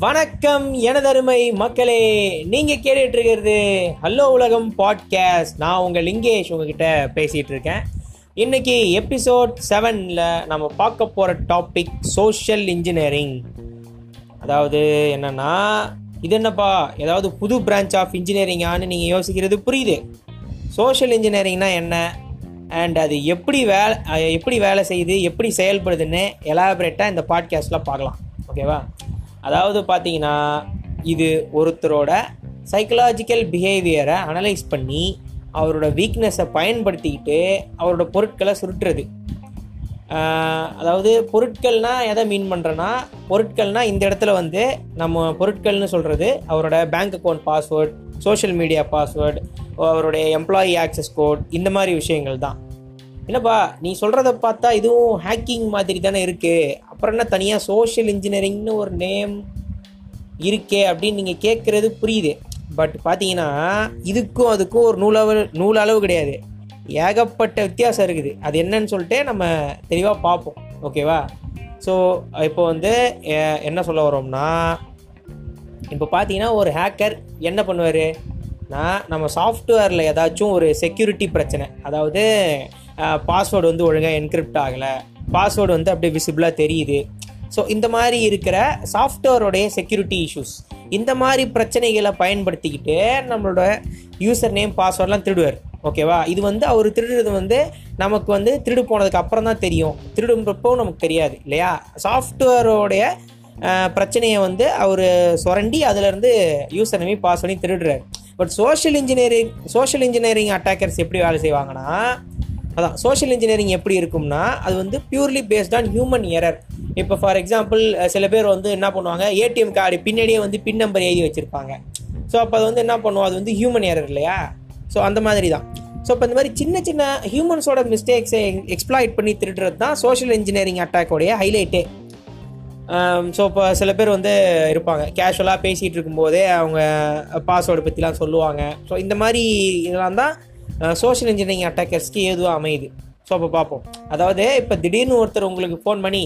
வணக்கம் எனதருமை மக்களே. நீங்க கேட்டுட்டு இருக்கிறது ஹலோ உலகம் பாட்காஸ்ட். நான் உங்க லிங்கேஷ் உங்ககிட்ட பேசிட்டு இருக்கேன் இன்னைக்கு எபிசோட் செவனில் நம்ம பார்க்க போகிற டாபிக் சோஷியல் இன்ஜினியரிங். அதாவது என்னன்னா இது என்னப்பா? ஏதாவது புது பிரான்ச் ஆஃப் இன்ஜினியரிங்கான்னு நீங்கள் யோசிக்கிறது புரியுது. சோஷியல் இன்ஜினியரிங்னா என்ன? அண்ட் அது எப்படி வேலை எப்படி வேலை செய்யுது? எப்படி செயல்படுதுன்னு எலாபரேட்டாக இந்த பாட்காஸ்ட்டில் பார்க்கலாம். ஓகேவா? அதாவது பார்த்தீங்கன்னா இது ஒருத்தரோட சைக்கலாஜிக்கல் பிஹேவியரை அனலைஸ் பண்ணி அவரோட வீக்னஸை பயன்படுத்திக்கிட்டு அவரோட பொருட்களை சுருட்டுறது. அதாவது பொருட்கள்னா எதை மீன் பண்ணுறேன்னா பொருட்கள்னால் இந்த இடத்துல வந்து நம்ம பொருட்கள்னு சொல்கிறது அவரோட bank account password social media password அவருடைய எம்ப்ளாயி ஆக்சஸ் கோட் இந்த மாதிரி விஷயங்கள் தான். என்னப்பா நீ சொல்கிறத பார்த்தா இதுவும் ஹேக்கிங் மாதிரி தானே இருக்குது அப்புறம் என்ன தனியாக சோஷியல் இன்ஜினியரிங்னு ஒரு நேம் இருக்கே அப்படின்னு நீங்கள் கேட்குறது புரியுது. பட் பார்த்தீங்கன்னா இதுக்கும் அதுக்கும் ஒரு நூலளவு நூலளவு கிடையாது. ஏகப்பட்ட வித்தியாசம் இருக்குது. அது என்னன்னு சொல்லிட்டு நம்ம தெளிவாக பார்ப்போம். ஓகேவா ஸோ இப்போ வந்து எ- என்ன சொல்ல வரோம்னா இப்போ பார்த்தீங்கன்னா ஒரு ஹேக்கர் என்ன பண்ணுவார்? நான் நம்ம சாஃப்ட்வேரில் ஏதாச்சும் ஒரு செக்யூரிட்டி பிரச்சனை. அதாவது பாஸ்வேர்டு வந்து ஒழுங்காக என்கிரிப்ட் ஆகலை. பாஸ்வேர்டு வந்து அப்படியே விசிபிளாக தெரியுது. ஸோ இந்த மாதிரி இருக்கிற சாஃப்ட்வேரோடைய செக்யூரிட்டி இஷ்யூஸ் இந்த மாதிரி பிரச்சனைகளை பயன்படுத்திக்கிட்டு நம்மளோட யூசர் நேம் பாஸ்வேர்ட்லாம் திருடுவார் ஓகேவா இது வந்து அவர் திருடுறது வந்து நமக்கு வந்து திருடு போனதுக்கு அப்புறம் தான் தெரியும். திருடுன்றப்போ நமக்கு தெரியாது இல்லையா? சாஃப்ட்வேரோடைய பிரச்சனையை வந்து அவர் சுரண்டி அதுலேருந்து யூசர் நேம் பாஸ்வேர்டையும் திருடுறார். திருடுறாரு but social engineering social engineering attackers எப்படி வேலை செய்வாங்கன்னா அதான் சோஷியல் இன்ஜினியரிங் எப்படி இருக்கும்னா அது வந்து purely based on human error இப்போ ஃபார் எக்ஸாம்பிள் சில பேர் வந்து என்ன பண்ணுவாங்க ஏடிஎம் கார்டு பின்னாடியே வந்து பின் நம்பர் எழுதி வச்சுருப்பாங்க. ஸோ அப்போ அது வந்து என்ன பண்ணுவோம் அது வந்து ஹியூமன் எரர் இல்லையா? ஸோ அந்த மாதிரி தான் ஸோ இப்போ இந்த மாதிரி சின்ன சின்ன ஹியூமன்ஸோட மிஸ்டேக்ஸை எக்ஸ்ப்ளாய்ட் பண்ணி திருடுறது தான் சோஷியல் இன்ஜினியரிங் அட்டாக்கோடைய ஹைலைட்டே ஸோ இப்போ சில பேர் வந்து இருப்பாங்க. கேஷுவலாக பேசிகிட்டு இருக்கும்போதே அவங்க பாஸ்வேர்டு பற்றிலாம் சொல்லுவாங்க. ஸோ இந்த மாதிரி இதெல்லாம் தான் சோஷியல் இன்ஜினியரிங் அட்டாக்கர்ஸ்க்கு ஏதுவாக அமையுது? ஸோ அப்போ பார்ப்போம். அதாவது இப்போ திடீர்னு ஒருத்தர் உங்களுக்கு ஃபோன் பண்ணி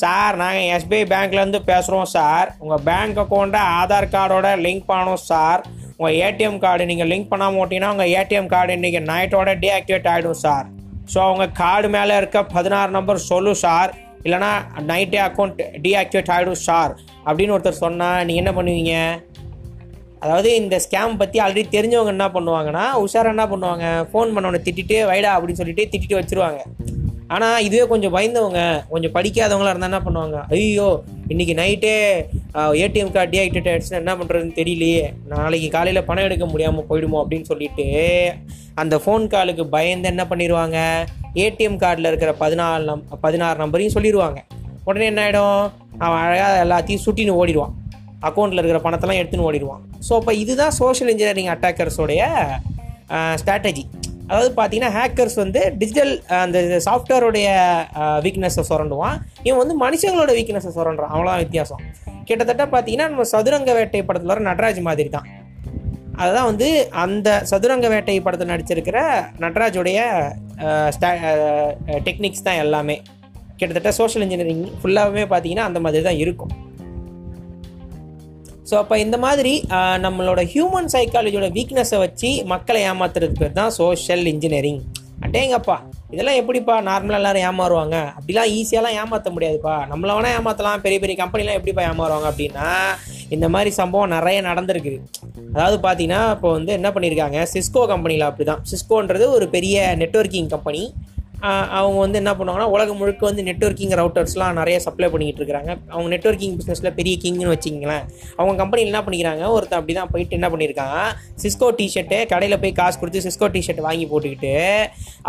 சார் நாங்கள் எஸ்பிஐ பேங்க்லேருந்து பேசுகிறோம் சார். உங்கள் பேங்க் அக்கௌண்ட்டை ஆதார் கார்டோட லிங்க் பண்ணணும் சார். உங்கள் ஏடிஎம் கார்டு நீங்கள் லிங்க் பண்ணாமல் ஓட்டிங்கன்னா உங்கள் ஏடிஎம் கார்டு இன்றைக்கி நைட்டோட டீஆக்டிவேட் ஆகிடும் சார். ஸோ அவங்க கார்டு மேலே இருக்க பதினாறு நம்பர் சொல்லு சார். இல்லைனா நைட்டே அக்கௌண்ட் டீஆக்டிவேட் ஆகிடும் சார். அப்படின்னு ஒருத்தர் சொன்னால் நீங்கள் என்ன பண்ணுவீங்க? அதாவது இந்த ஸ்கேம் பற்றி ஆல்ரெடி தெரிஞ்சவங்க என்ன பண்ணுவாங்கன்னா உஷாராக என்ன பண்ணுவாங்க? ஃபோன் பண்ணவனை திட்டிட்டு வைடா அப்படின்னு சொல்லிட்டு திட்டிட்டு வச்சிருவாங்க. ஆனால் இதுவே கொஞ்சம் பயந்தவங்க கொஞ்சம் படிக்காதவங்களா இருந்தால் என்ன பண்ணுவாங்க? ஐயோ இன்னைக்கு நைட்டே ஏடிஎம் கார்டு டீஆக்டிவேட் ஆகிடுச்சுன்னா என்ன பண்ணுறதுன்னு தெரியலையே. நாளைக்கு காலையில் பணம் எடுக்க முடியாமல் போயிடுமோ அப்படின்னு சொல்லிட்டு அந்த ஃபோன் காலுக்கு பயந்து என்ன பண்ணிடுவாங்க ஏடிஎம் கார்டில் இருக்கிற பதினாலு நம் பதினாறு நம்பரையும் சொல்லிடுவாங்க உடனே என்ன ஆகிடும் அவன் அழகாக எல்லாத்தையும் சுட்டின்னு ஓடிடுவான். அக்கௌண்ட்டில் இருக்கிற பணத்தெல்லாம் எடுத்துன்னு ஓடிடுவான். ஸோ இப்போ இதுதான் சோஷியல் இன்ஜினியரிங் அட்டாக்கர்ஸோடைய ஸ்ட்ராட்டஜி அதாவது பார்த்தீங்கன்னா ஹேக்கர்ஸ் வந்து டிஜிட்டல் அந்த சாஃப்ட்வேருடைய வீக்னஸை சுரண்டுவான். இவன் வந்து மனுஷங்களோட வீக்னஸை சுரண்டுறான். அவ்வளோதான் வித்தியாசம். கிட்டத்தட்ட பார்த்தீங்கன்னா நம்ம சதுரங்க வேட்டை படத்தில் வர நடராஜ் மாதிரி தான் அதுதான் வந்து அந்த சதுரங்க வேட்டை படத்தில் நடிச்சிருக்கிற நடராஜுடைய டெக்னிக்ஸ் தான் எல்லாமே. கிட்டத்தட்ட சோஷியல் இன்ஜினியரிங் ஃபுல்லாகவே பார்த்தீங்கன்னா அந்த மாதிரி தான் இருக்கும். ஸோ அப்போ இந்த மாதிரி நம்மளோட ஹியூமன் சைக்காலஜியோட வீக்னஸை வச்சு மக்களை ஏமாத்துறது பேர் தான் சோஷியல் இன்ஜினியரிங் அட்டேங்கப்பா இதெல்லாம் எப்படிப்பா நார்மலாக எல்லாரும் ஏமாறுவாங்க? அப்படிலாம் ஈஸியாலாம் ஏமாற்ற முடியாதுப்பா. நம்மள வேணால் ஏமாற்றலாம் பெரிய பெரிய கம்பெனிலாம் எப்படிப்பா ஏமாறுவாங்க அப்படின்னா இந்த மாதிரி சம்பவம் நிறைய நடந்திருக்குது அதாவது பார்த்தீங்கன்னா இப்போ வந்து என்ன பண்ணியிருக்காங்க சிஸ்கோ கம்பெனியில் அப்படி தான் சிஸ்கோன்றது ஒரு பெரிய நெட்வொர்க்கிங் கம்பெனி அவங்க வந்து என்ன பண்ணுவாங்கன்னா உலகம் முழுக்க வந்து நெட்வொர்க்கிங் ரவுட்டர்ஸ்லாம் நிறைய சப்ளை பண்ணிக்கிட்டு இருக்கிறாங்க. அவங்க நெட்வொர்க்கிங் பிஸ்னஸில் பெரிய கிங்னு வச்சிங்களேன் அவங்க கம்பெனியில் என்ன பண்ணிக்கிறாங்க ஒருத்தன் அப்படி தான் போயிட்டு என்ன பண்ணியிருக்காங்க சிஸ்கோ டிஷர்ட்டு கடையில் போய் காசு கொடுத்து சிஸ்கோ டிஷர்ட் வாங்கி போட்டுக்கிட்டு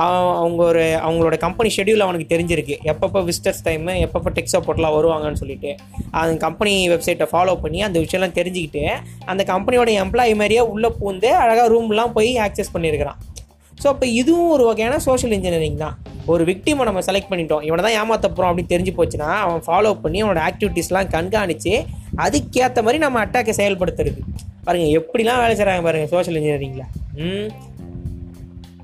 அவங்க ஒரு அவங்களோட கம்பெனி ஷெடியூல் அவனுக்கு தெரிஞ்சிருக்கு. எப்பப்போ விசிட்டர்ஸ் டைமு எப்பப்போ டெக்ஸ் சப்போர்ட்லாம் வருவாங்கன்னு சொல்லிட்டு அந்த கம்பெனி வெப்சைட்டை ஃபாலோ பண்ணி அந்த விஷயம்லாம் தெரிஞ்சுக்கிட்டு அந்த கம்பெனியோட எம்ப்ளாயி மாதிரியே உள்ளே பூந்து அழகாக ரூம்லாம் போய் ஆக்சஸ் பண்ணியிருக்கிறான். ஸோ அப்போ இதுவும் ஒரு வகையான சோஷியல் இன்ஜினியரிங் தான். ஒரு விக்டிமை நம்ம செலக்ட் பண்ணிட்டோம். இவனை தான் ஏமாத்த போகிறோம் அப்படின்னு தெரிஞ்சு போச்சுன்னா அவன் ஃபாலோ பண்ணி அவனோட ஆக்டிவிட்டீஸ்லாம் கண்காணித்து அதுக்கேற்ற மாதிரி நம்ம அட்டாக்கை செயல்படுத்துறது. பாருங்கள் எப்படிலாம் வேலை செய்கிறாங்க பாருங்கள் சோஷியல் இன்ஜினியரிங்கில் ம்.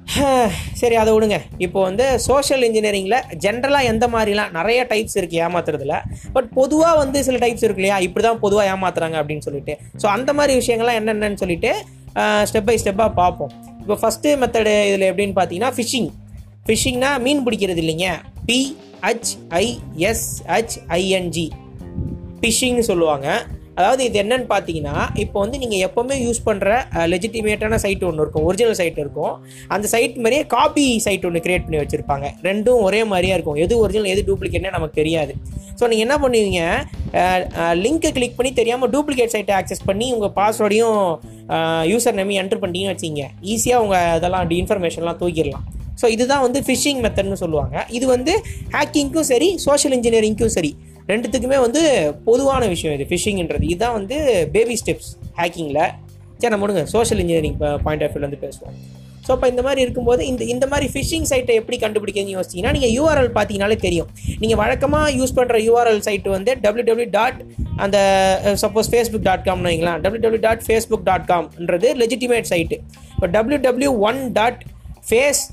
சரி அதை விடுங்க. இப்போ வந்து சோஷியல் இன்ஜினியரிங்கில் ஜென்ரலாக எந்த மாதிரிலாம் நிறைய டைப்ஸ் இருக்குது ஏமாத்துறதுல. பட் பொதுவாக வந்து சில டைப்ஸ் இருக்கு இல்லையா? இப்படி தான் பொதுவாக ஏமாத்துறாங்க அப்படின்னு சொல்லிட்டு. ஸோ அந்த மாதிரி விஷயங்கள்லாம் என்னென்னு சொல்லிட்டு ஸ்டெப் பை ஸ்டெப்பாக பார்ப்போம். இப்போ ஃபஸ்ட்டு மெத்தடு இதில் எப்படின்னு பார்த்தீங்கன்னா ஃபிஷிங் ஃபிஷிங்னா மீன் பிடிக்கிறது இல்லைங்க. பிஹெச்ஐஎஸ்ஹெச்ஐஎன்ஜி ஃபிஷிங்னு சொல்லுவாங்க. அதாவது இது என்னன்னு பார்த்தீங்கன்னா இப்போ வந்து நீங்கள் எப்போவுமே யூஸ் பண்ணுற லெஜிட்டிமேட்டான சைட் ஒன்று இருக்கும். ஒரிஜினல் சைட் இருக்கும். அந்த சைட் மாதிரியே காப்பி சைட் ஒன்று கிரியேட் பண்ணி வச்சுருப்பாங்க. ரெண்டும் ஒரே மாதிரியாக இருக்கும். எது ஒரிஜினல் எது டூப்ளிகேட்னு நமக்கு தெரியாது. ஸோ நீங்கள் என்ன பண்ணுவீங்க? லிங்க்கை கிளிக் பண்ணி தெரியாமல் டூப்ளிகேட் சைட்டை ஆக்சஸ் பண்ணி உங்கள் பாஸ்வேர்டையும் யூசர் நேமே என்டர் பண்ணிட்டீங்கன்னு வச்சிங்க ஈஸியாக உங்கள் இதெல்லாம் இன்ஃபர்மேஷன்லாம் தூக்கிடலாம். ஸோ இதுதான் வந்து ஃபிஷிங் மெத்தட்னு சொல்லுவாங்க. இது வந்து ஹேக்கிங்க்கும் சரி சோஷியல் இன்ஜினியரிங்க்கும் சரி. ரெண்டுத்துக்குமே வந்து பொதுவான விஷயம் இது ஃபிஷிங்ன்றது இதுதான் வந்து பேபி ஸ்டெப்ஸ் ஹேக்கிங்கில் சரி நம்ம முடுங்க சோஷியல் இன்ஜினியரிங் பாயிண்ட் ஆஃப் வியூலேருந்து பேசுவோம். ஸோ அப்போ இந்த மாதிரி இருக்கும்போது இந்த இந்த மாதிரி ஃபிஷிங் சைட்டை எப்படி கண்டுபிடிக்கிறதுன்னு யோசிச்சிங்கன்னா நீங்கள் யூஆர்எல் பார்த்தீங்கனாலே தெரியும். நீங்கள் வழக்கமாக யூஸ் பண்ணுற யூஆர்எல் சைட்டு வந்து டபிள்யூ டபிள்யூ டாட் அந்த சப்போஸ் ஃபேஸ்புக் டாட் காம்னு வைங்களா W W dot Facebook dot காம்ன்றது legitimate site இப்போ W W one dot face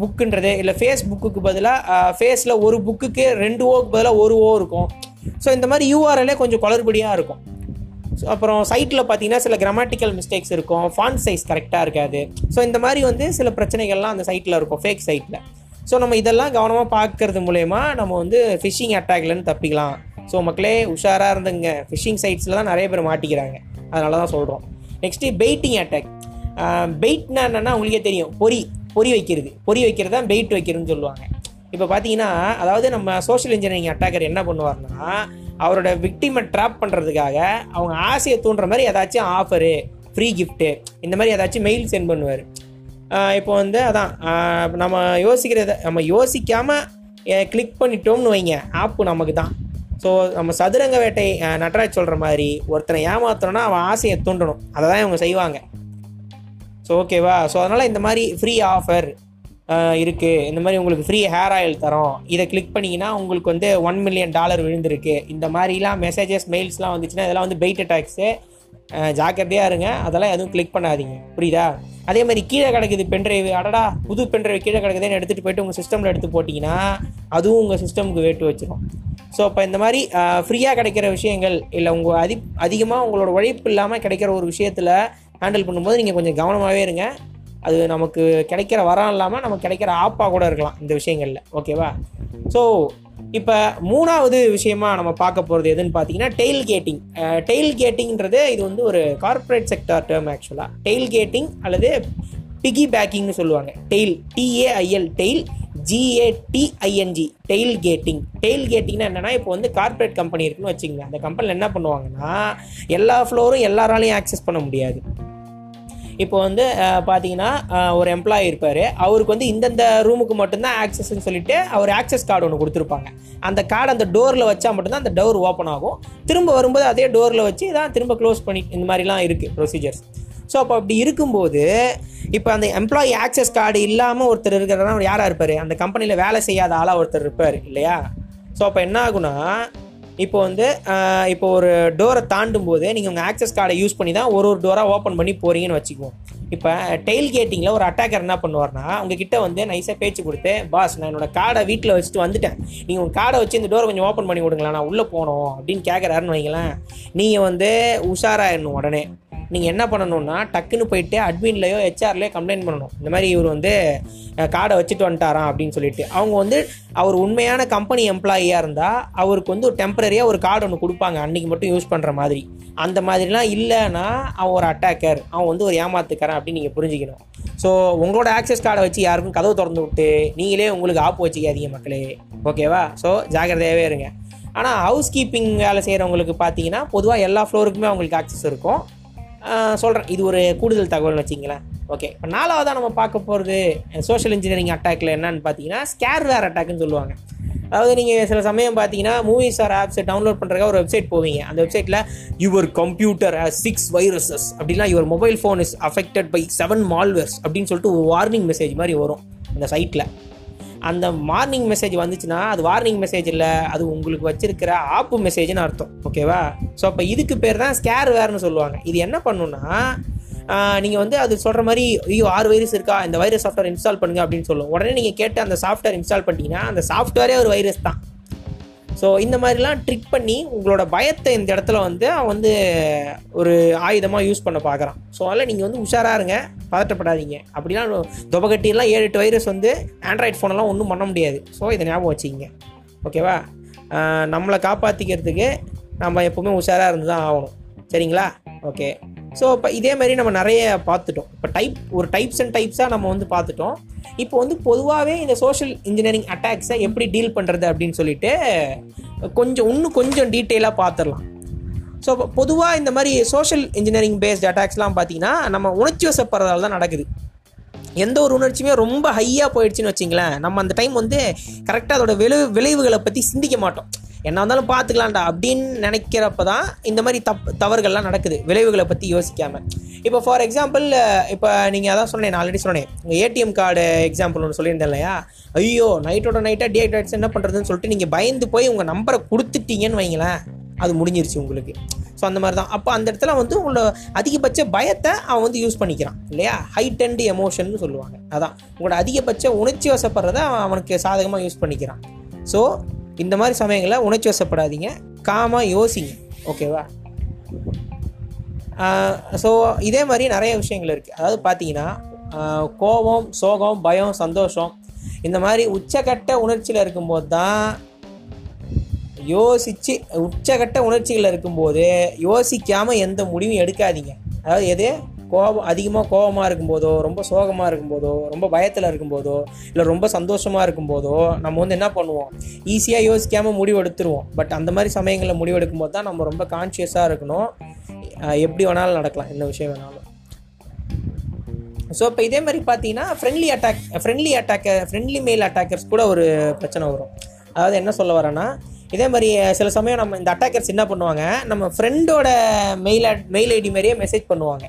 புக்குன்றது இல்லை ஃபேஸ் புக்குக்கு பதிலாக ஃபேஸில் ஒரு புக்குக்கு ரெண்டு ஓக்கு பதிலாக ஒரு ஓ இருக்கும். ஸோ இந்த மாதிரி யூஆர்எல்லே கொஞ்சம் குளறுபடியாக இருக்கும். ஸோ அப்புறம் சைட்டில் பார்த்தீங்கன்னா சில கிராமட்டிக்கல் மிஸ்டேக்ஸ் இருக்கும். ஃபாண்ட் சைஸ் கரெக்டாக இருக்காது. ஸோ இந்த மாதிரி வந்து சில பிரச்சனைகள்லாம் அந்த சைட்டில் இருக்கும் ஃபேக் சைட்டில் ஸோ நம்ம இதெல்லாம் கவனமாக பார்க்கறது மூலயமா நம்ம வந்து ஃபிஷிங் அட்டாக்லேருந்து தப்பிக்கலாம். ஸோ மக்களே உஷாராக இருந்துங்க. ஃபிஷிங் சைட்ஸில் தான் நிறைய பேர் மாட்டிக்கிறாங்க. அதனால தான் சொல்கிறோம் நெக்ஸ்ட்டு பெயிட்டிங் அட்டாக் பெயிட்னா என்னென்னா உங்களுக்கே தெரியும். பொறி. பொறி வைக்கிறது. பொறி வைக்கிறது தான் பெயிட் வைக்கிறதுன்னு சொல்லுவாங்க. இப்போ பார்த்தீங்கன்னா அதாவது நம்ம சோஷியல் இன்ஜினியரிங் அட்டாக்கர் என்ன பண்ணுவார்னா அவரோட விக்டிமை ட்ராப் பண்ணுறதுக்காக அவங்க ஆசையை தூண்டுற மாதிரி ஏதாச்சும் ஆஃபரு ஃப்ரீ கிஃப்ட்டு இந்த மாதிரி ஏதாச்சும் மெயில் சென்ட் பண்ணுவார். இப்போ வந்து அதான் நம்ம யோசிக்கிறத நம்ம யோசிக்காமல் கிளிக் பண்ணிட்டோம்னு வைங்க. ஆப்பு நமக்கு தான். ஸோ நம்ம சதுரங்க வேட்டை நட்ராஜ் சொல்கிற மாதிரி ஒருத்தனை ஏமாத்தணும்னா அவன் ஆசையை தூண்டணும். அதை தான் இவங்க செய்வாங்க. ஸோ ஓகேவா ஸோ அதனால் இந்த மாதிரி ஃப்ரீ ஆஃபர் இருக்குது இந்த மாதிரி உங்களுக்கு ஃப்ரீ ஹேர் ஆயில் தரோம். இதை கிளிக் பண்ணிங்கன்னா உங்களுக்கு வந்து ஒன் மில்லியன் டாலர் விழுந்திருக்கு. இந்த மாதிரிலாம் மெசேஜஸ் மெயில்ஸ்லாம் வந்துச்சுன்னா இதெல்லாம் வந்து பெயிட் அட்டாக்ஸு ஜாக்கிரதையாக இருங்க. அதெல்லாம் எதுவும் கிளிக் பண்ணாதீங்க. புரியுதா? அதே மாதிரி கீழே கிடக்குது பென்ட்ரைவ் அடடா புது பென்ட்ரைவ் கீழே கிடக்குதுன்னு எடுத்துகிட்டு போயிட்டு உங்கள் சிஸ்டமில் எடுத்து போட்டிங்கன்னா அதுவும் உங்கள் சிஸ்டமுக்கு வேட்டு வச்சிடும் ஸோ இப்போ இந்த மாதிரி ஃப்ரீயாக கிடைக்கிற விஷயங்கள் இல்லை உங்கள் அதி அதிகமாக உங்களோட உழைப்பு இல்லாமல் கிடைக்கிற ஒரு விஷயத்தில் ஹேண்டில் பண்ணும்போது நீங்கள் கொஞ்சம் கவனமாகவே இருங்க. அது நமக்கு கிடைக்கிற வரம் இல்லாமல் நமக்கு கிடைக்கிற ஆப்பாக கூட இருக்கலாம் இந்த விஷயங்களில். ஓகேவா ஸோ இப்போ மூணாவது விஷயமா நம்ம பார்க்க போகிறது எதுன்னு பார்த்தீங்கன்னா டெய்ல் கேட்டிங் டெய்ல் கேட்டிங்கிறது இது வந்து ஒரு கார்ப்பரேட் செக்டார் டேர்ம் ஆக்சுவலாக டெய்ல் கேட்டிங் அல்லது பிகி பேக்கிங்னு சொல்லுவாங்க. Tail T A I L tail G A T I N G tailgating tail கேட்டிங்னா என்னென்னா இப்போ வந்து கார்ப்பரேட் கம்பெனி இருக்குன்னு வச்சுக்கோங்க அந்த கம்பெனியில் என்ன பண்ணுவாங்கன்னா எல்லா ஃப்ளோரும் எல்லாராலையும் ஆக்சஸ் பண்ண முடியாது. இப்போ வந்து பார்த்தீங்கன்னா ஒரு எம்ப்ளாயி இருப்பார். அவருக்கு வந்து இந்தந்த ரூமுக்கு மட்டும்தான் ஆக்சஸ்ன்னு சொல்லிட்டு அவர் ஆக்சஸ் கார்டு ஒன்று கொடுத்துருப்பாங்க. அந்த கார்டு அந்த டோரில் வச்சா மட்டும்தான் அந்த டோர் ஓப்பன் ஆகும். திரும்ப வரும்போது அதே டோரில் வச்சு தான் திரும்ப க்ளோஸ் பண்ணி இந்த மாதிரிலாம் இருக்குது ப்ரொசீஜர்ஸ் ஸோ அப்போ அப்படி இருக்கும்போது இப்போ அந்த எம்ப்ளாயி ஆக்சஸ் கார்டு இல்லாமல் ஒருத்தர் இருக்கிறதா அவர் யாராக இருப்பார்? அந்த கம்பெனியில் வேலை செய்யாத ஆளாக ஒருத்தர் இருப்பார் இல்லையா? ஸோ அப்போ என்ன ஆகுனா இப்போ வந்து இப்போ ஒரு டோரை தாண்டும் போது நீங்கள் உங்கள் ஆக்சஸ் கார்டை யூஸ் பண்ணி தான் ஒரு ஒரு டோராக ஓப்பன் பண்ணி போகிறீங்கன்னு வச்சுக்குவோம். இப்போ டெய்ல் கேட்டிங்கில் ஒரு அட்டாக்கர் என்ன பண்ணுவார்னா உங்ககிட்ட வந்து நைஸாக பேச்சு கொடுத்து பாஸ் நான் என்னோட கார்டை வீட்டில் வச்சுட்டு வந்துட்டேன். நீங்கள் உங்கள் கார்டை வச்சு இந்த டோரை கொஞ்சம் ஓப்பன் பண்ணி கொடுங்களேன். நான் உள்ளே போகணும். அப்படின்னு கேட்குறாருன்னு வைங்களேன். நீங்கள் வந்து உஷாராயிடணும் உடனே. நீங்கள் என்ன பண்ணணும்னா டக்குன்னு போயிட்டு அட்மின்லையோ ஹெச்ஆர்லையோ கம்ப்ளைண்ட் பண்ணணும். இந்த மாதிரி இவர் வந்து கார்டை வச்சுட்டு வந்துட்டாராம் அப்படின்னு சொல்லிட்டு. அவங்க வந்து அவர் உண்மையான கம்பெனி எம்ப்ளாயியாக இருந்தால் அவருக்கு வந்து ஒரு டெம்பரரியாக ஒரு கார்டு ஒன்று கொடுப்பாங்க. அன்றைக்கி மட்டும் யூஸ் பண்ணுற மாதிரி. அந்த மாதிரிலாம் இல்லைன்னா அவன் ஒரு அட்டாக்கர் அவன் வந்து ஒரு ஏமாத்துக்காரன் அப்படின்னு நீங்கள் புரிஞ்சுக்கணும். ஸோ உங்களோட ஆக்சஸ் கார்டை வச்சு யாருக்கும் கதவு திறந்து விட்டு நீங்களே உங்களுக்கு ஆப்பு வச்சுக்காதீங்க மக்களே. ஓகேவா ஸோ ஜாக்கிரதையாகவே இருங்க. ஆனால் ஹவுஸ் கீப்பிங் வேலை செய்கிறவங்களுக்கு பார்த்தீங்கன்னா பொதுவாக எல்லா ஃப்ளோருக்குமே அவங்களுக்கு ஆக்சஸ் இருக்கும். சொல்கிறேன் இது ஒரு கூடுதல் தகவல்னு வச்சிங்களேன் ஓகே இப்போ நாலாவதாக நம்ம பார்க்க போகிறது சோஷியல் இன்ஜினியரிங் அட்டாக்ல என்னன்னு பார்த்தீங்கன்னா ஸ்கேர்வேர் அட்டாக்னு சொல்லுவாங்க. அதாவது நீங்கள் சில சமயம் பார்த்தீங்கன்னா மூவிஸ் ஆர் ஆப்ஸ் டவுன்லோட் பண்ணுறதுக்காக ஒரு வெப்சைட் போவீங்க. அந்த வெப்சைட்டில் your computer has six viruses அப்படின்னா your mobile phone is affected by seven malwares அப்படின்னு சொல்லிட்டு ஒரு வார்னிங் மெசேஜ் மாதிரி வரும் அந்த சைட்டில் அந்த மார்னிங் மெசேஜ் வந்துச்சுன்னா அது வார்னிங் மெசேஜ் இல்லை அது உங்களுக்கு வச்சிருக்கிற ஆப்பு மெசேஜ்னு அர்த்தம். ஓகேவா ஸோ அப்போ இதுக்கு பேர் தான் ஸ்கேர் வேர்னு சொல்லுவாங்க. இது என்ன பண்ணுன்னா நீங்கள் வந்து அது சொல்கிற மாதிரி ஐயோ ஆறு வைரஸ் இருக்கா இந்த வைரஸ் சாஃப்ட்வேர் இன்ஸ்டால் பண்ணுங்க அப்படின்னு சொல்லுவோம் உடனே நீங்கள் கேட்டு அந்த சாஃப்ட்வேர் இன்ஸ்டால் பண்ணிட்டீங்கன்னா அந்த சாஃப்ட்வேரே ஒரு வைரஸ் தான். ஸோ இந்த மாதிரிலாம் ட்ரிக் பண்ணி உங்களோட பயத்தை இந்த இடத்துல வந்து அவன் வந்து ஒரு ஆயுதமாக யூஸ் பண்ண பார்க்குறான் ஸோ அதனால் நீங்கள் வந்து உஷாராக இருங்க பதட்டப்படாதீங்க. அப்படிலாம் துபகட்டியெல்லாம் ஏழு எட்டு வைரஸ் வந்து ஆண்ட்ராய்ட் ஃபோனெல்லாம் ஒன்றும் பண்ண முடியாது. ஸோ இதை ஞாபகம் வச்சுக்கிங்க. ஓகேவா நம்மளை காப்பாற்றிக்கிறதுக்கு நம்ம எப்போவுமே உஷாராக இருந்து தான் ஆகணும். சரிங்களா? ஓகே ஸோ இப்போ இதே மாதிரி நம்ம நிறைய பார்த்துட்டோம். இப்போ டைப் ஒரு டைப்ஸ் அண்ட் டைப்ஸாக நம்ம வந்து பார்த்துட்டோம். இப்போ வந்து பொதுவாகவே இந்த சோஷியல் இன்ஜினியரிங் அட்டாக்ஸை எப்படி டீல் பண்ணுறது அப்படின்னு சொல்லிட்டு கொஞ்சம் இன்னும் கொஞ்சம் டீட்டெயிலாக பார்த்துடலாம். ஸோ பொதுவாக இந்த மாதிரி சோஷியல் இன்ஜினியரிங் பேஸ்ட் அட்டாக்ஸ்லாம் பார்த்தீங்கன்னா நம்ம உணர்ச்சி வசப்படுறதால தான் நடக்குது. எந்த ஒரு உணர்ச்சியுமே ரொம்ப ஹையாக போயிடுச்சுன்னு வச்சிங்களேன் நம்ம அந்த டைம் வந்து கரெக்டாக அதோட விளைவு விளைவுகளை பற்றி சிந்திக்க மாட்டோம். என்ன வந்தாலும் பார்த்துக்கலாம்டா அப்படின்னு நினைக்கிறப்ப தான் இந்த மாதிரி தப் தவறுகள்லாம் நடக்குது விளைவுகளை பற்றி யோசிக்காமல் இப்போ ஃபார் எக்ஸாம்பிள் இப்போ நீங்கள் அதான் சொன்னேன் நான் ஆல்ரெடி சொன்னேன். உங்கள் ஏடிஎம் கார்டு எக்ஸாம்பிள் ஒன்று சொல்லியிருந்தேன் இல்லையா? ஐயோ நைட்டோட நைட்டாக டீஆக்டிவேட்ஸ் என்ன பண்ணுறதுன்னு சொல்லிட்டு நீங்கள் பயந்து போய் உங்கள் நம்பரை கொடுத்துட்டீங்கன்னு வைங்களேன். அது முடிஞ்சிருச்சு உங்களுக்கு. ஸோ அந்த மாதிரி தான் அப்போ அந்த இடத்துல வந்து உங்களோட அதிகபட்ச பயத்தை அவன் வந்து யூஸ் பண்ணிக்கிறான் இல்லையா? ஹைட் எமோஷன் சொல்லுவாங்க. அதான். உங்களோட அதிகபட்ச உணர்ச்சி வசப்படுறத அவன் அவனுக்கு சாதகமாக யூஸ் பண்ணிக்கிறான். ஸோ இந்த மாதிரி சமயங்களில் உணர்ச்சி வசப்படாதீங்க. காமாக யோசிங்க. ஓகேவா ஸோ இதே மாதிரி நிறைய விஷயங்கள் இருக்குது அதாவது பார்த்தீங்கன்னா கோபம் சோகம் பயம் சந்தோஷம் இந்த மாதிரி உச்சக்கட்ட உணர்ச்சியில் இருக்கும்போது தான் யோசித்து உச்சகட்ட உணர்ச்சிகள் இருக்கும்போது யோசிக்காமல் எந்த முடிவும் எடுக்காதீங்க. அதாவது எது? கோபம் அதிகமாக கோபமாக இருக்கும்போதோ ரொம்ப சோகமாக இருக்கும்போதோ ரொம்ப பயத்தில் இருக்கும்போதோ இல்லை ரொம்ப சந்தோஷமாக இருக்கும்போதோ நம்ம வந்து என்ன பண்ணுவோம்? ஈஸியாக யோசிக்காமல் முடிவு எடுத்துருவோம். பட் அந்த மாதிரி சமயங்களில் முடிவு எடுக்கும்போது தான் நம்ம ரொம்ப கான்ஷியஸாக இருக்கணும். எப்படி வேணாலும் நடக்கலாம். என்ன விஷயம் வேணாலும். ஸோ இப்போ இதே மாதிரி பார்த்தீங்கன்னா friendly attack friendly attacker friendly mail attackers கூட ஒரு பிரச்சனை வரும். அதாவது என்ன சொல்ல வரேன்னா இதே மாதிரி சில சமயம் நம்ம இந்த அட்டாக்கர்ஸ் என்ன பண்ணுவாங்க நம்ம ஃப்ரெண்டோட மெயில் மெயில் ஐடி மாதிரியே மெசேஜ் பண்ணுவாங்க.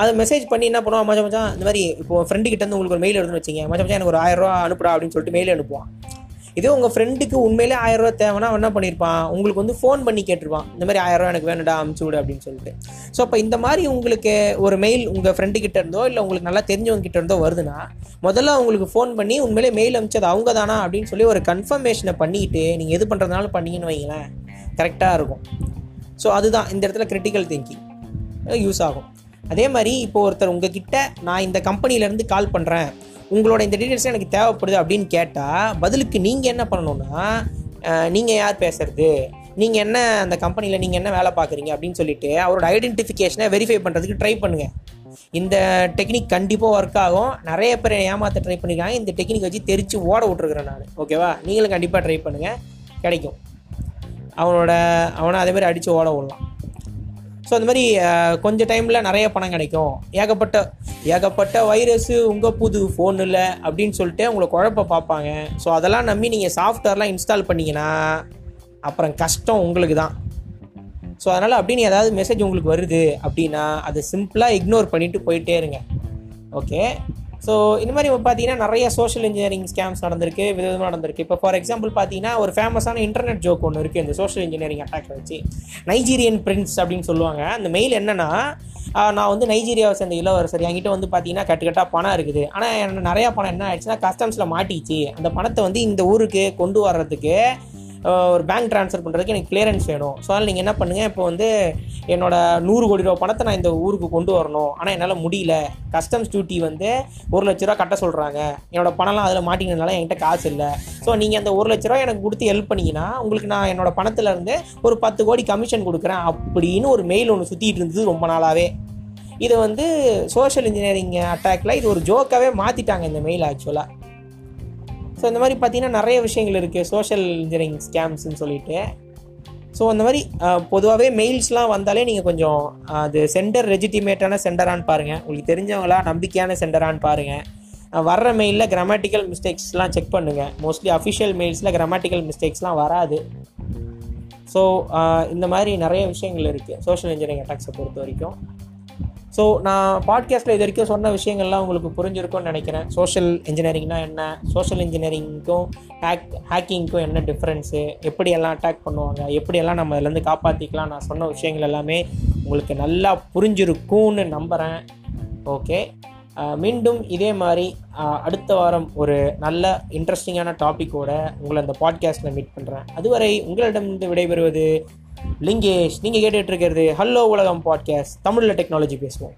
அதை மெசேஜ் பண்ணி என்ன பண்ணுவான் மச்சம் மச்சான் இந்த மாதிரி இப்போ ஃப்ரெண்டு கிட்ட இருந்து உங்களுக்கு ஒரு மெயில் எழுதுன்னு வச்சிங்க மச்சம் மச்சான் எனக்கு ஒரு ஆயிரம் ரூபா அனுப்புடா அப்படின்னு சொல்லிட்டு மெயில் அனுப்புவான். இதே உங்கள் ஃப்ரெண்டுக்கு உண்மையிலே ஆயிரம் ரூபா தேவைன்னா அவன் என்ன பண்ணியிருப்பான் உங்களுக்கு வந்து ஃபோன் பண்ணி கேட்டிருப்பான். இந்த மாதிரி ஆயிரம் ரூபா எனக்கு வேணுடா அமுச்சு விடு அப்படின்னு சொல்லிட்டு. ஸோ அப்போ இந்த மாதிரி உங்களுக்கு ஒரு மெயில் உங்கள் ஃப்ரெண்டு கிட்ட இருந்தோ இல்லை உங்களுக்கு நல்லா தெரிஞ்சவங்க கிட்ட இருந்தோ வருதுன்னா முதல்ல உங்களுக்கு ஃபோன் பண்ணி உண்மையிலே மெயில் அமிச்சது அவங்க தானா அப்படின்னு சொல்லி ஒரு கன்ஃபர்மேஷனை பண்ணிக்கிட்டு நீங்கள் எது பண்ணுறதுனாலும் பண்ணிங்கன்னு வைங்களேன். கரெக்டாக இருக்கும். ஸோ அதுதான். இந்த இடத்துல கிரிட்டிக்கல் திங்கிங் யூஸ் ஆகும். அதே மாதிரி இப்போ ஒருத்தர் உங்ககிட்ட நான் இந்த கம்பெனிலேருந்து கால் பண்ணுறேன் உங்களோட இந்த டீட்டெயில்ஸ் எனக்கு தேவைப்படுது அப்படின்னு கேட்டால் பதிலுக்கு நீங்கள் என்ன பண்ணணும்னா நீங்கள் யார் பேசுறது? நீங்கள் என்ன அந்த கம்பெனியில் நீங்கள் என்ன வேலை பார்க்குறீங்க அப்படின்னு சொல்லிட்டு அவரோட ஐடென்டிஃபிகேஷனை வெரிஃபை பண்ணுறதுக்கு ட்ரை பண்ணுங்கள் இந்த டெக்னிக் கண்டிப்பாக ஒர்க் ஆகும். நிறைய பேர் ஏமாற்ற ட்ரை பண்ணிருக்காங்க. இந்த டெக்னிக் வச்சு தெரிச்சு ஓட விட்ருக்குறேன் நான். ஓகேவா நீங்களும் கண்டிப்பாக ட்ரை பண்ணுங்கள் கிடைக்கும். அவனோட அவனை அதே மாதிரி அடித்து ஓட விடலாம். ஸோ அந்த மாதிரி கொஞ்சம் டைமில் நிறைய பணம் கிடைக்கும். ஏகப்பட்ட ஏகப்பட்ட வைரஸு உங்கள் புது ஃபோன் இல்லை அப்படின்னு சொல்லிட்டு உங்களை குழப்ப பார்ப்பாங்க. ஸோ அதெல்லாம் நம்பி நீங்கள் சாஃப்ட்வேர்லாம் இன்ஸ்டால் பண்ணிங்கன்னா அப்புறம் கஷ்டம் உங்களுக்கு தான். ஸோ அதனால் அப்படின்னு ஏதாவது மெசேஜ் உங்களுக்கு வருது அப்படின்னா அதை சிம்பிளாக இக்னோர் பண்ணிவிட்டு போயிட்டே இருங்க. ஓகே ஸோ இந்த மாதிரி பார்த்தீங்கன்னா நிறைய சோஷியல் இன்ஜினியரிங் ஸ்கேம்ஸ் நடந்திருக்கு விதவிதமாக நடந்திருக்கு. இப்போ ஃபார் எக்ஸாம்பிள் பார்த்தீங்கன்னா ஒரு ஃபேமஸான இன்டர்நெட் ஜோக் ஒன்று இருக்குது இந்த சோஷியல் இன்ஜினியரிங் அட்டாக் வச்சு. நைஜீரியன் பிரின்ஸ் அப்படின்னு சொல்லுவாங்க. அந்த மெயில் என்னென்னா நான் வந்து நைஜீரியாவை சேர்ந்த இளவரசர். என்கிட்ட வந்து பார்த்தீங்கன்னா கட்டுக்கட்டா பணம் இருக்குது. ஆனால் எனக்கு நிறையா பணம் என்ன ஆயிடுச்சுன்னா கஸ்டம்ஸில் மாட்டிச்சு. அந்த பணத்தை வந்து இந்த ஊருக்கு கொண்டு வர்றதுக்கு ஒரு பேங்க் ட்ரான்ஸ்ஃபர் பண்ணுறதுக்கு எனக்கு கிளியரன்ஸ் வேணும். ஸோ அதனால் நீங்கள் என்ன பண்ணுங்கள் இப்போ வந்து என்னோட நூறு கோடி ரூபா பணத்தை நான் இந்த ஊருக்கு கொண்டு வரணும். ஆனால் என்னால் முடியல. கஸ்டம்ஸ் டியூட்டி வந்து ஒரு லட்ச ரூபா கட்ட சொல்கிறாங்க என்னோட பணம்லாம் அதில் மாட்டிக்கிறதுனால என்கிட்ட காசு இல்லை. ஸோ நீங்கள் அந்த ஒரு லட்ச ரூபா எனக்கு கொடுத்து ஹெல்ப் பண்ணிங்கன்னா உங்களுக்கு நான் என்னோட பணத்துலேருந்து ஒரு பத்து கோடி கமிஷன் கொடுக்குறேன் அப்படின்னு ஒரு மெயில் ஒன்று சுற்றிட்டு இருந்தது ரொம்ப நாளாகவே இதை வந்து சோஷியல் இன்ஜினியரிங் அட்டாக்ல இது ஒரு ஜோக்காகவே மாற்றிட்டாங்க இந்த மெயில் ஆக்சுவலாக ஸோ இந்த மாதிரி பார்த்தீங்கன்னா நிறைய விஷயங்கள் இருக்குது சோஷியல் இன்ஜினியரிங் ஸ்கேம்ஸ்ன்னு சொல்லிட்டு. ஸோ அந்த மாதிரி பொதுவாகவே மெயில்ஸ்லாம் வந்தாலே நீங்கள் கொஞ்சம் அது சென்டர் ரெஜிட்டிமேட்டான சென்டரான்னு பாருங்கள் உங்களுக்கு தெரிஞ்சவங்களா நம்பிக்கையான சென்டரான்னு பாருங்கள் வர்ற மெயிலில் கிராமட்டிக்கல் மிஸ்டேக்ஸ்லாம் செக் பண்ணுங்கள் மோஸ்ட்லி அஃபிஷியல் மெயில்ஸில் கிராமட்டிக்கல் மிஸ்டேக்ஸ்லாம் வராது. ஸோ இந்த மாதிரி நிறைய விஷயங்கள் இருக்குது சோஷியல் இன்ஜினியரிங் அட்டாக்ஸை பொறுத்த வரைக்கும். ஸோ நான் பாட்காஸ்ட்டில் இது வரைக்கும் சொன்ன விஷயங்கள்லாம் உங்களுக்கு புரிஞ்சிருக்கும்னு நினைக்கிறேன். சோஷியல் இன்ஜினியரிங்னா என்ன? சோஷியல் இன்ஜினியரிங்க்கும் ஹேக் ஹேக்கிங்க்கும் என்ன டிஃப்ரென்ஸு எப்படியெல்லாம் அட்டாக் பண்ணுவாங்க? எப்படியெல்லாம் நம்ம இதுலேருந்து காப்பாற்றிக்கலாம் நான் சொன்ன விஷயங்கள் எல்லாமே உங்களுக்கு நல்லா புரிஞ்சிருக்கும்னு நம்புகிறேன் ஓகே மீண்டும் இதே மாதிரி அடுத்த வாரம் ஒரு நல்ல இன்ட்ரெஸ்டிங்கான டாப்பிக்கோட உங்களை அந்த பாட்காஸ்ட்டில் மீட் பண்ணுறேன் அதுவரை உங்களிடம் விடைபெறுவது லிங்கேஷ் நீங்கள் கேட்டுட்டு இருக்கிறது ஹலோ உலகம் பாட்காஸ்ட் தமிழில் டெக்னாலஜி பேசுவோம்.